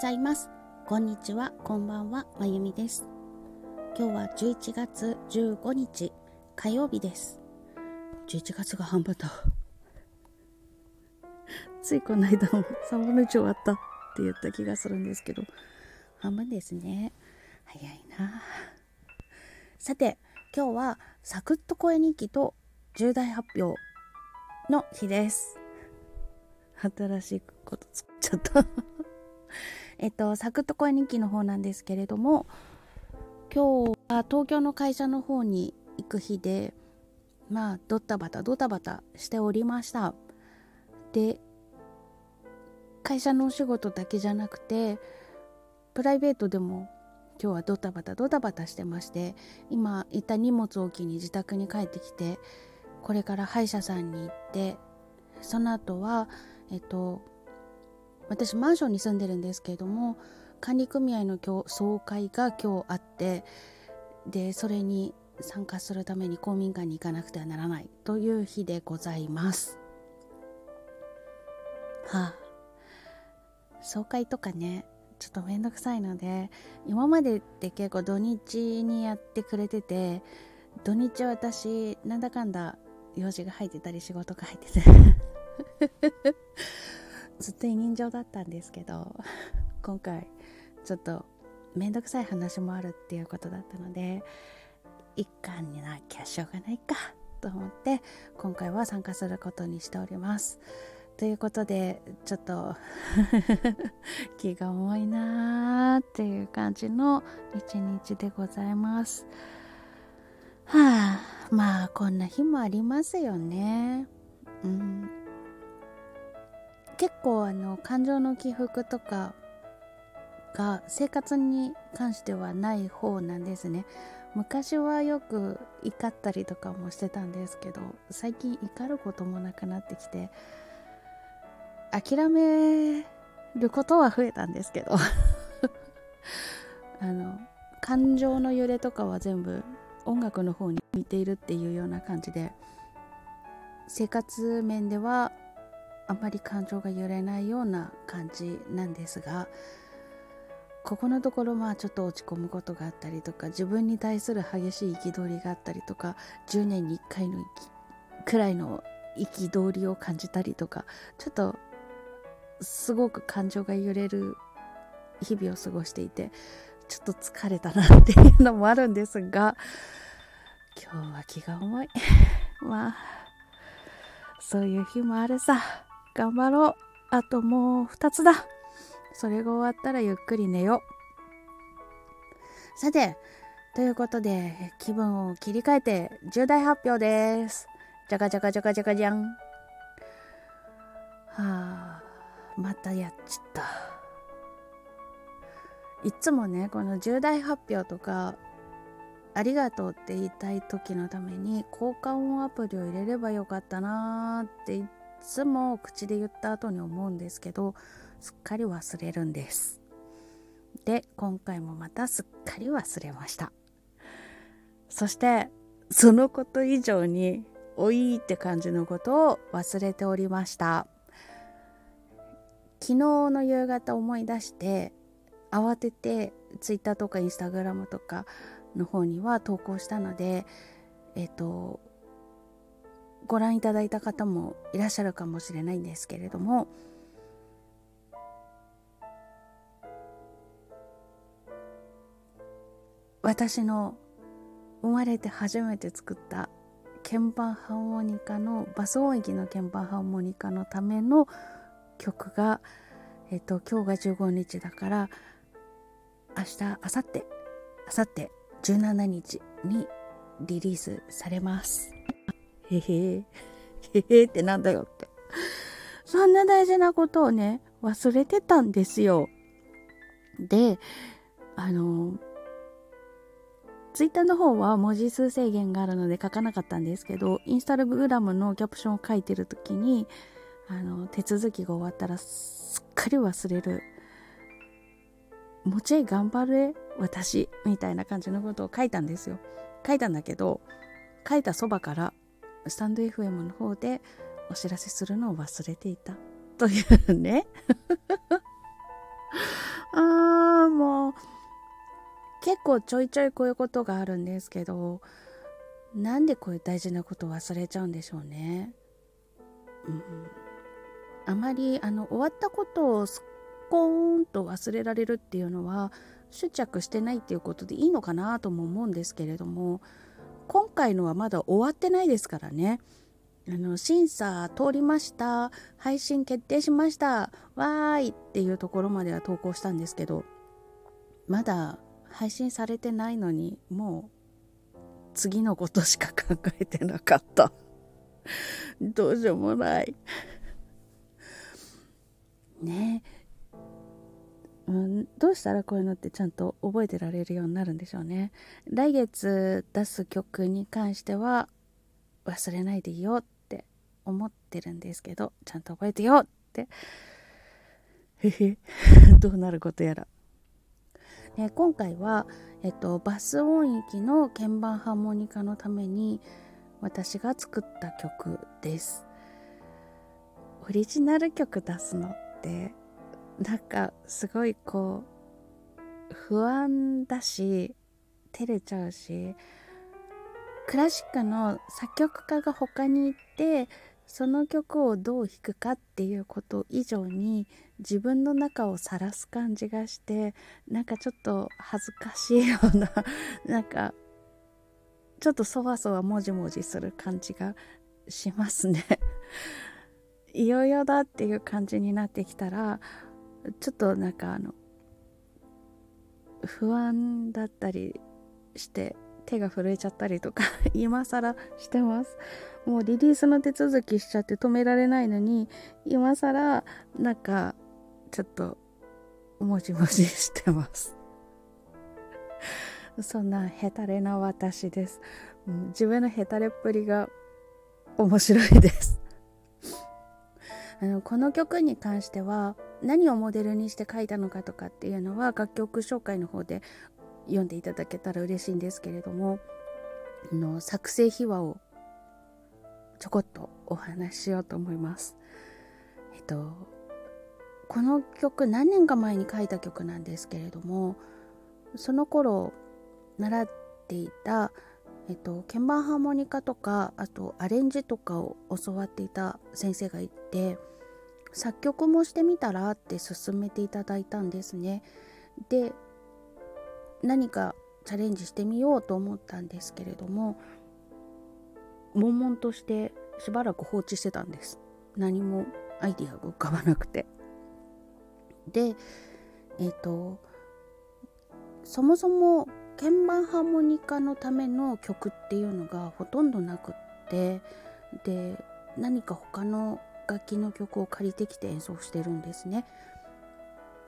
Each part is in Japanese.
ざいます。こんにちは、こんばんは、まゆみです。今日は11月15日、火曜日です。11月が半分だ。ついこの間も3分の1終わったって言った気がするんですけど、半分ですね。早いな。さて、今日はサクッと声日記と重大発表の日です。新しいこと作っちゃったえっと、サクッと声日記の方なんですけれども、今日は東京の会社の方に行く日で、まあ、ドタバタドタバタしておりました。で、会社のお仕事だけじゃなくて、プライベートでも今日はドタバタドタバタしてまして、今、いた荷物置きに自宅に帰ってきて、これから歯医者さんに行って、その後は、えっと、私マンションに住んでるんですけれども管理組合の今日総会が今日あってでそれに参加するために公民館に行かなくてはならないという日でございます。はあ。総会とかねちょっとめんどくさいので今までって結構土日にやってくれてて土日私なんだかんだ用事が入ってたり仕事が入ってて。ずっと委任状だったんですけど 今回ちょっと面倒くさい話もあるっていうことだったので一貫になきゃしょうがないかと思って今回は参加することにしております。ということでちょっと 気が重いなーっていう感じの一日でございます。はあまあこんな日もありますよね。うん。結構あの感情の起伏とかが生活に関してはない方なんですね。昔はよく怒ったりとかもしてたんですけど最近怒ることもなくなってきて諦めることは増えたんですけど。あの感情の揺れとかは全部音楽の方に向いているっていうような感じで生活面ではあまり感情が揺れないような感じなんですがここのところまあちょっと落ち込むことがあったりとか自分に対する激しい憤りがあったりとか10年に1回のくらいの憤りを感じたりとかちょっとすごく感情が揺れる日々を過ごしていてちょっと疲れたなっていうのもあるんですが今日は気が重い。まあそういう日もあるさ。頑張ろう。あともう2つだ。それが終わったらゆっくり寝よう。さて、ということで、気分を切り替えて重大発表です。じゃかじゃかじゃかじゃかじゃん。はあ、またやっちゃった。いつもね、この重大発表とか、ありがとうって言いたい時のために交換音アプリを入れればよかったなーって言ってつも口で言った後に思うんですけどすっかり忘れるんです。で今回もまたすっかり忘れました。そしてそのこと以上においって感じのことを忘れておりました。昨日の夕方思い出して慌てて Twitter とか Instagram とかの方には投稿したのでえっ、とご覧いただいた方もいらっしゃるかもしれないんですけれども私の生まれて初めて作った鍵盤ハーモニカのバス音域の鍵盤ハーモニカのための曲が、えっと、今日が15日だから明日明後日明後日17日にリリースされます。へへへへってなんだよって。そんな大事なことをね、忘れてたんですよ。で、あの、ツイッターの方は文字数制限があるので書かなかったんですけど、インスタグラムのキャプションを書いてる時に、あの、手続きが終わったらすっかり忘れる。もうちょい頑張れ、私、みたいな感じのことを書いたんですよ。書いたんだけど、書いたそばから、スタンド FM の方でお知らせするのを忘れていた。というね。あーもう結構ちょいちょいこういうことがあるんですけどなんでこういう大事なことを忘れちゃうんでしょうね。うん、あまりあの終わったことをすっこーんと忘れられるっていうのは執着してないっていうことでいいのかなとも思うんですけれども今回のはまだ終わってないですからね。あの審査通りました。配信決定しました。わーいっていうところまでは投稿したんですけどまだ配信されてないのにもう次のことしか考えてなかった。どうしようもない。ね。うん、どうしたらこういうのってちゃんと覚えてられるようになるんでしょうね。来月出す曲に関しては忘れないでいいよって思ってるんですけどちゃんと覚えてよって。へへ。どうなることやら、ね、今回は、えっと、バス音域の鍵盤ハーモニカのために私が作った曲です。オリジナル曲出すのってなんかすごいこう不安だし照れちゃうしクラシックの作曲家が他にいてその曲をどう弾くかっていうこと以上に自分の中を晒す感じがしてなんかちょっと恥ずかしいような なんかちょっとそわそわもじもじする感じがしますね。いよいよだっていう感じになってきたらちょっとなんかあの不安だったりして手が震えちゃったりとか 今更してます。もうリリースの手続きしちゃって止められないのに今更なんかちょっともじもじしてます。そんなヘタレな私です、うん、自分のヘタレっぷりが面白いです。あのこの曲に関しては何をモデルにして書いたのかとかっていうのは楽曲紹介の方で読んでいただけたら嬉しいんですけれどもの作成秘話をちょこっとお話ししようと思います。えっとこの曲何年か前に書いた曲なんですけれどもその頃習っていた、えっと、鍵盤ハーモニカとかあとアレンジとかを教わっていた先生がいて作曲もしてみたらって勧めていただいたんですね。で何かチャレンジしてみようと思ったんですけれども悶々としてしばらく放置してたんです何もアイディアが浮かばなくてでえっ、ー、とそもそも鍵盤ハーモニカのための曲っていうのがほとんどなくってで何か他の楽器の曲を借りてきて演奏してるんですね。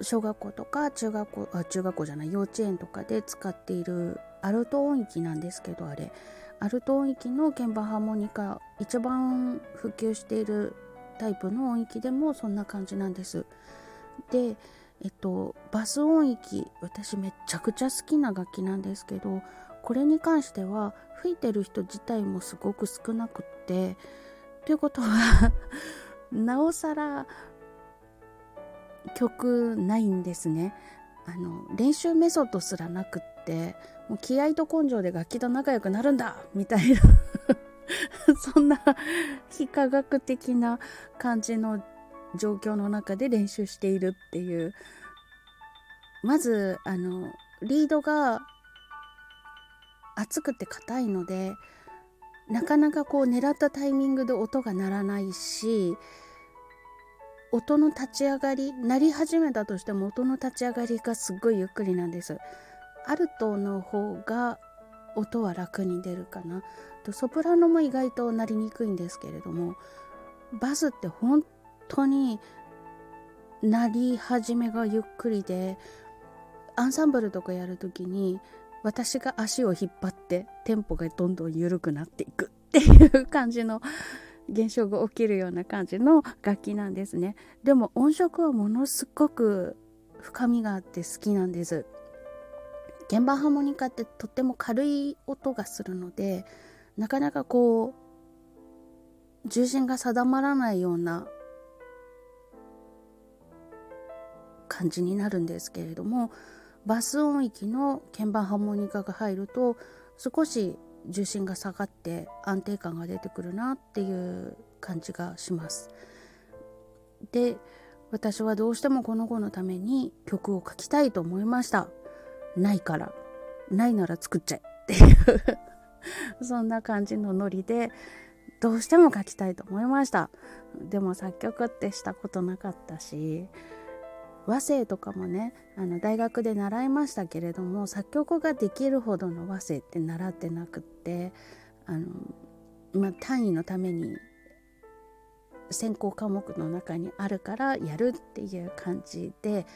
小学校とか中学校あ中学校じゃない幼稚園とかで使っているアルト音域なんですけどあれ。アルト音域の鍵盤ハーモニカ一番普及しているタイプの音域でもそんな感じなんです。でえっとバス音域私めちゃくちゃ好きな楽器なんですけどこれに関しては吹いてる人自体もすごく少なくって。ということはなおさら曲ないんですね。あの練習メソッドすらなくってもう気合と根性で楽器と仲良くなるんだみたいな そんな非科学的な感じの状況の中で練習しているっていう。まずあのリードが厚くて硬いのでなかなかこう狙ったタイミングで音が鳴らないし音の立ち上がり鳴り始めたとしても音の立ち上がりがすっごいゆっくりなんです。アルトの方が音は楽に出るかな。ソプラノも意外と鳴りにくいんですけれどもバスって本当に鳴り始めがゆっくりでアンサンブルとかやる時に私が足を引っ張ってテンポがどんどん緩くなっていくっていう感じの現象が起きるような感じの楽器なんですね。でも音色はものすごく深みがあって好きなんです。鍵盤ハーモニカってとっても軽い音がするのでなかなかこう重心が定まらないような感じになるんですけれどもバス音域の鍵盤ハーモニカが入ると少し重心が下がって安定感が出てくるなっていう感じがします。で私はどうしてもこの子のために曲を書きたいと思いました。ないから。ないなら作っちゃえっていう そんな感じのノリでどうしても書きたいと思いました。でも作曲ってしたことなかったし和声とかもねあの大学で習いましたけれども作曲ができるほどの和声って習ってなくってあの、まあ、単位のために専攻科目の中にあるからやるっていう感じで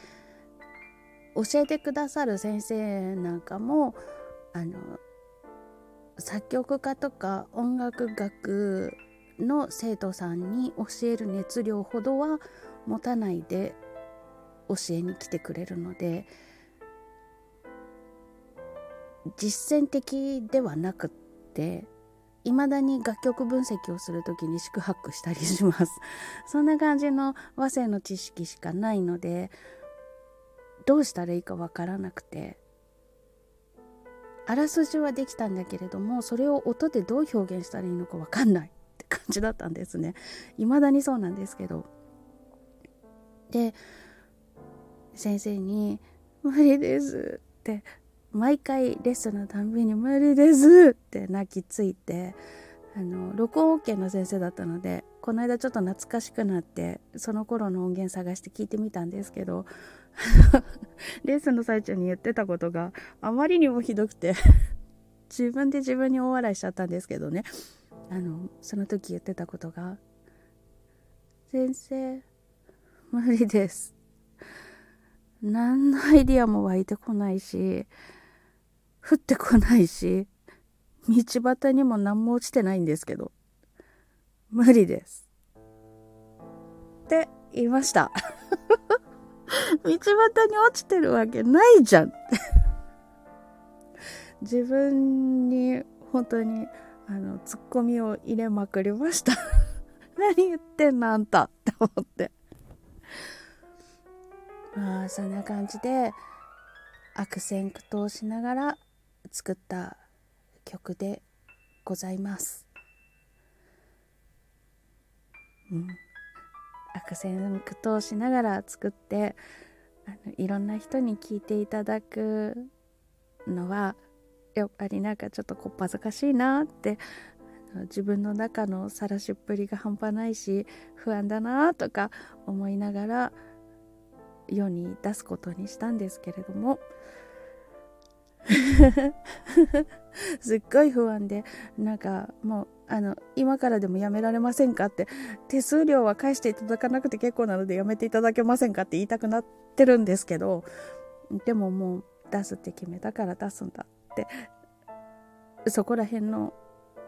教えてくださる先生なんかもあの作曲家とか音楽学の生徒さんに教える熱量ほどは持たないで教えに来てくれるので実践的ではなくって未だに楽曲分析をする時に四苦八苦したりします。そんな感じの和声の知識しかないのでどうしたらいいかわからなくてあらすじはできたんだけれどもそれを音でどう表現したらいいのかわかんない って感じだったんですね。未だにそうなんですけど。で先生に「無理です」って毎回レッスンのたんびに「無理です」って泣きついてあの録音 OK の先生だったのでこの間ちょっと懐かしくなってその頃の音源探して聞いてみたんですけど レッスンの最中に言ってたことがあまりにもひどくて 自分で自分に大笑いしちゃったんですけどね。あのその時言ってたことが「先生無理です」何のアイディアも湧いてこないし降ってこないし道端にも何も落ちてないんですけど無理です。って言いました。道端に落ちてるわけないじゃん。っ て自分に本当にあのツッコミを入れまくりました。何言ってんのあんた。って思って。まあそんな感じで悪戦苦闘しながら作った曲でございます。うん、悪戦苦闘しながら作ってあのいろんな人に聞いていただくのはやっぱりなんかちょっとこっぱずかしいなって自分の中の晒しっぷりが半端ないし不安だなとか思いながら世に出すことにしたんですけれども すっごい不安でなんかもうあの今からでもやめられませんかって手数料は返していただかなくて結構なのでやめていただけませんかって言いたくなってるんですけどでももう出すって決めたから出すんだってそこら辺の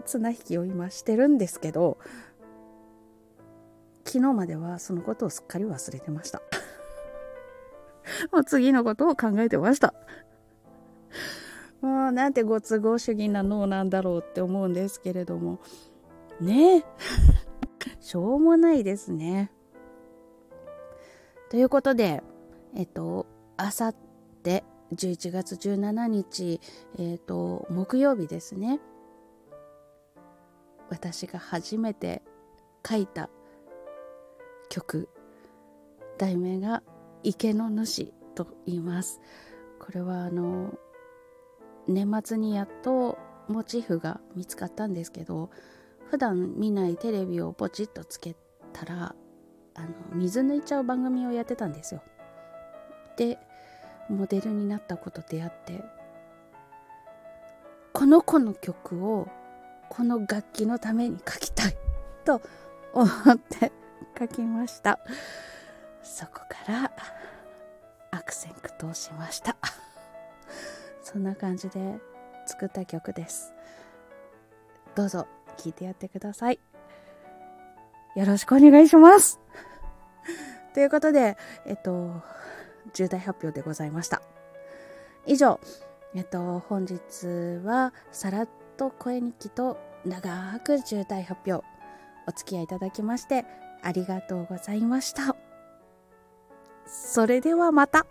綱引きを今してるんですけど昨日まではそのことをすっかり忘れてました。もう次のことを考えてました。もうなんてご都合主義な脳なんだろうって思うんですけれども。ね しょうもないですね。ということで、えっと、あさって11月17日、えっと、木曜日ですね。私が初めて書いた曲題名が池の主と言います。これはあの年末にやっとモチーフが見つかったんですけど普段見ないテレビをポチッとつけたらあの水抜いちゃう番組をやってたんですよ。でモデルになった子と出会ってこの子の曲をこの楽器のために書きたいと思って書きました。そこから悪戦苦闘しました。そんな感じで作った曲です。どうぞ聴いてやってください。よろしくお願いします。ということでえっと重大発表でございました。以上えっと本日はさらっと声日記と長く重大発表お付き合いいただきましてありがとうございました。それではまた。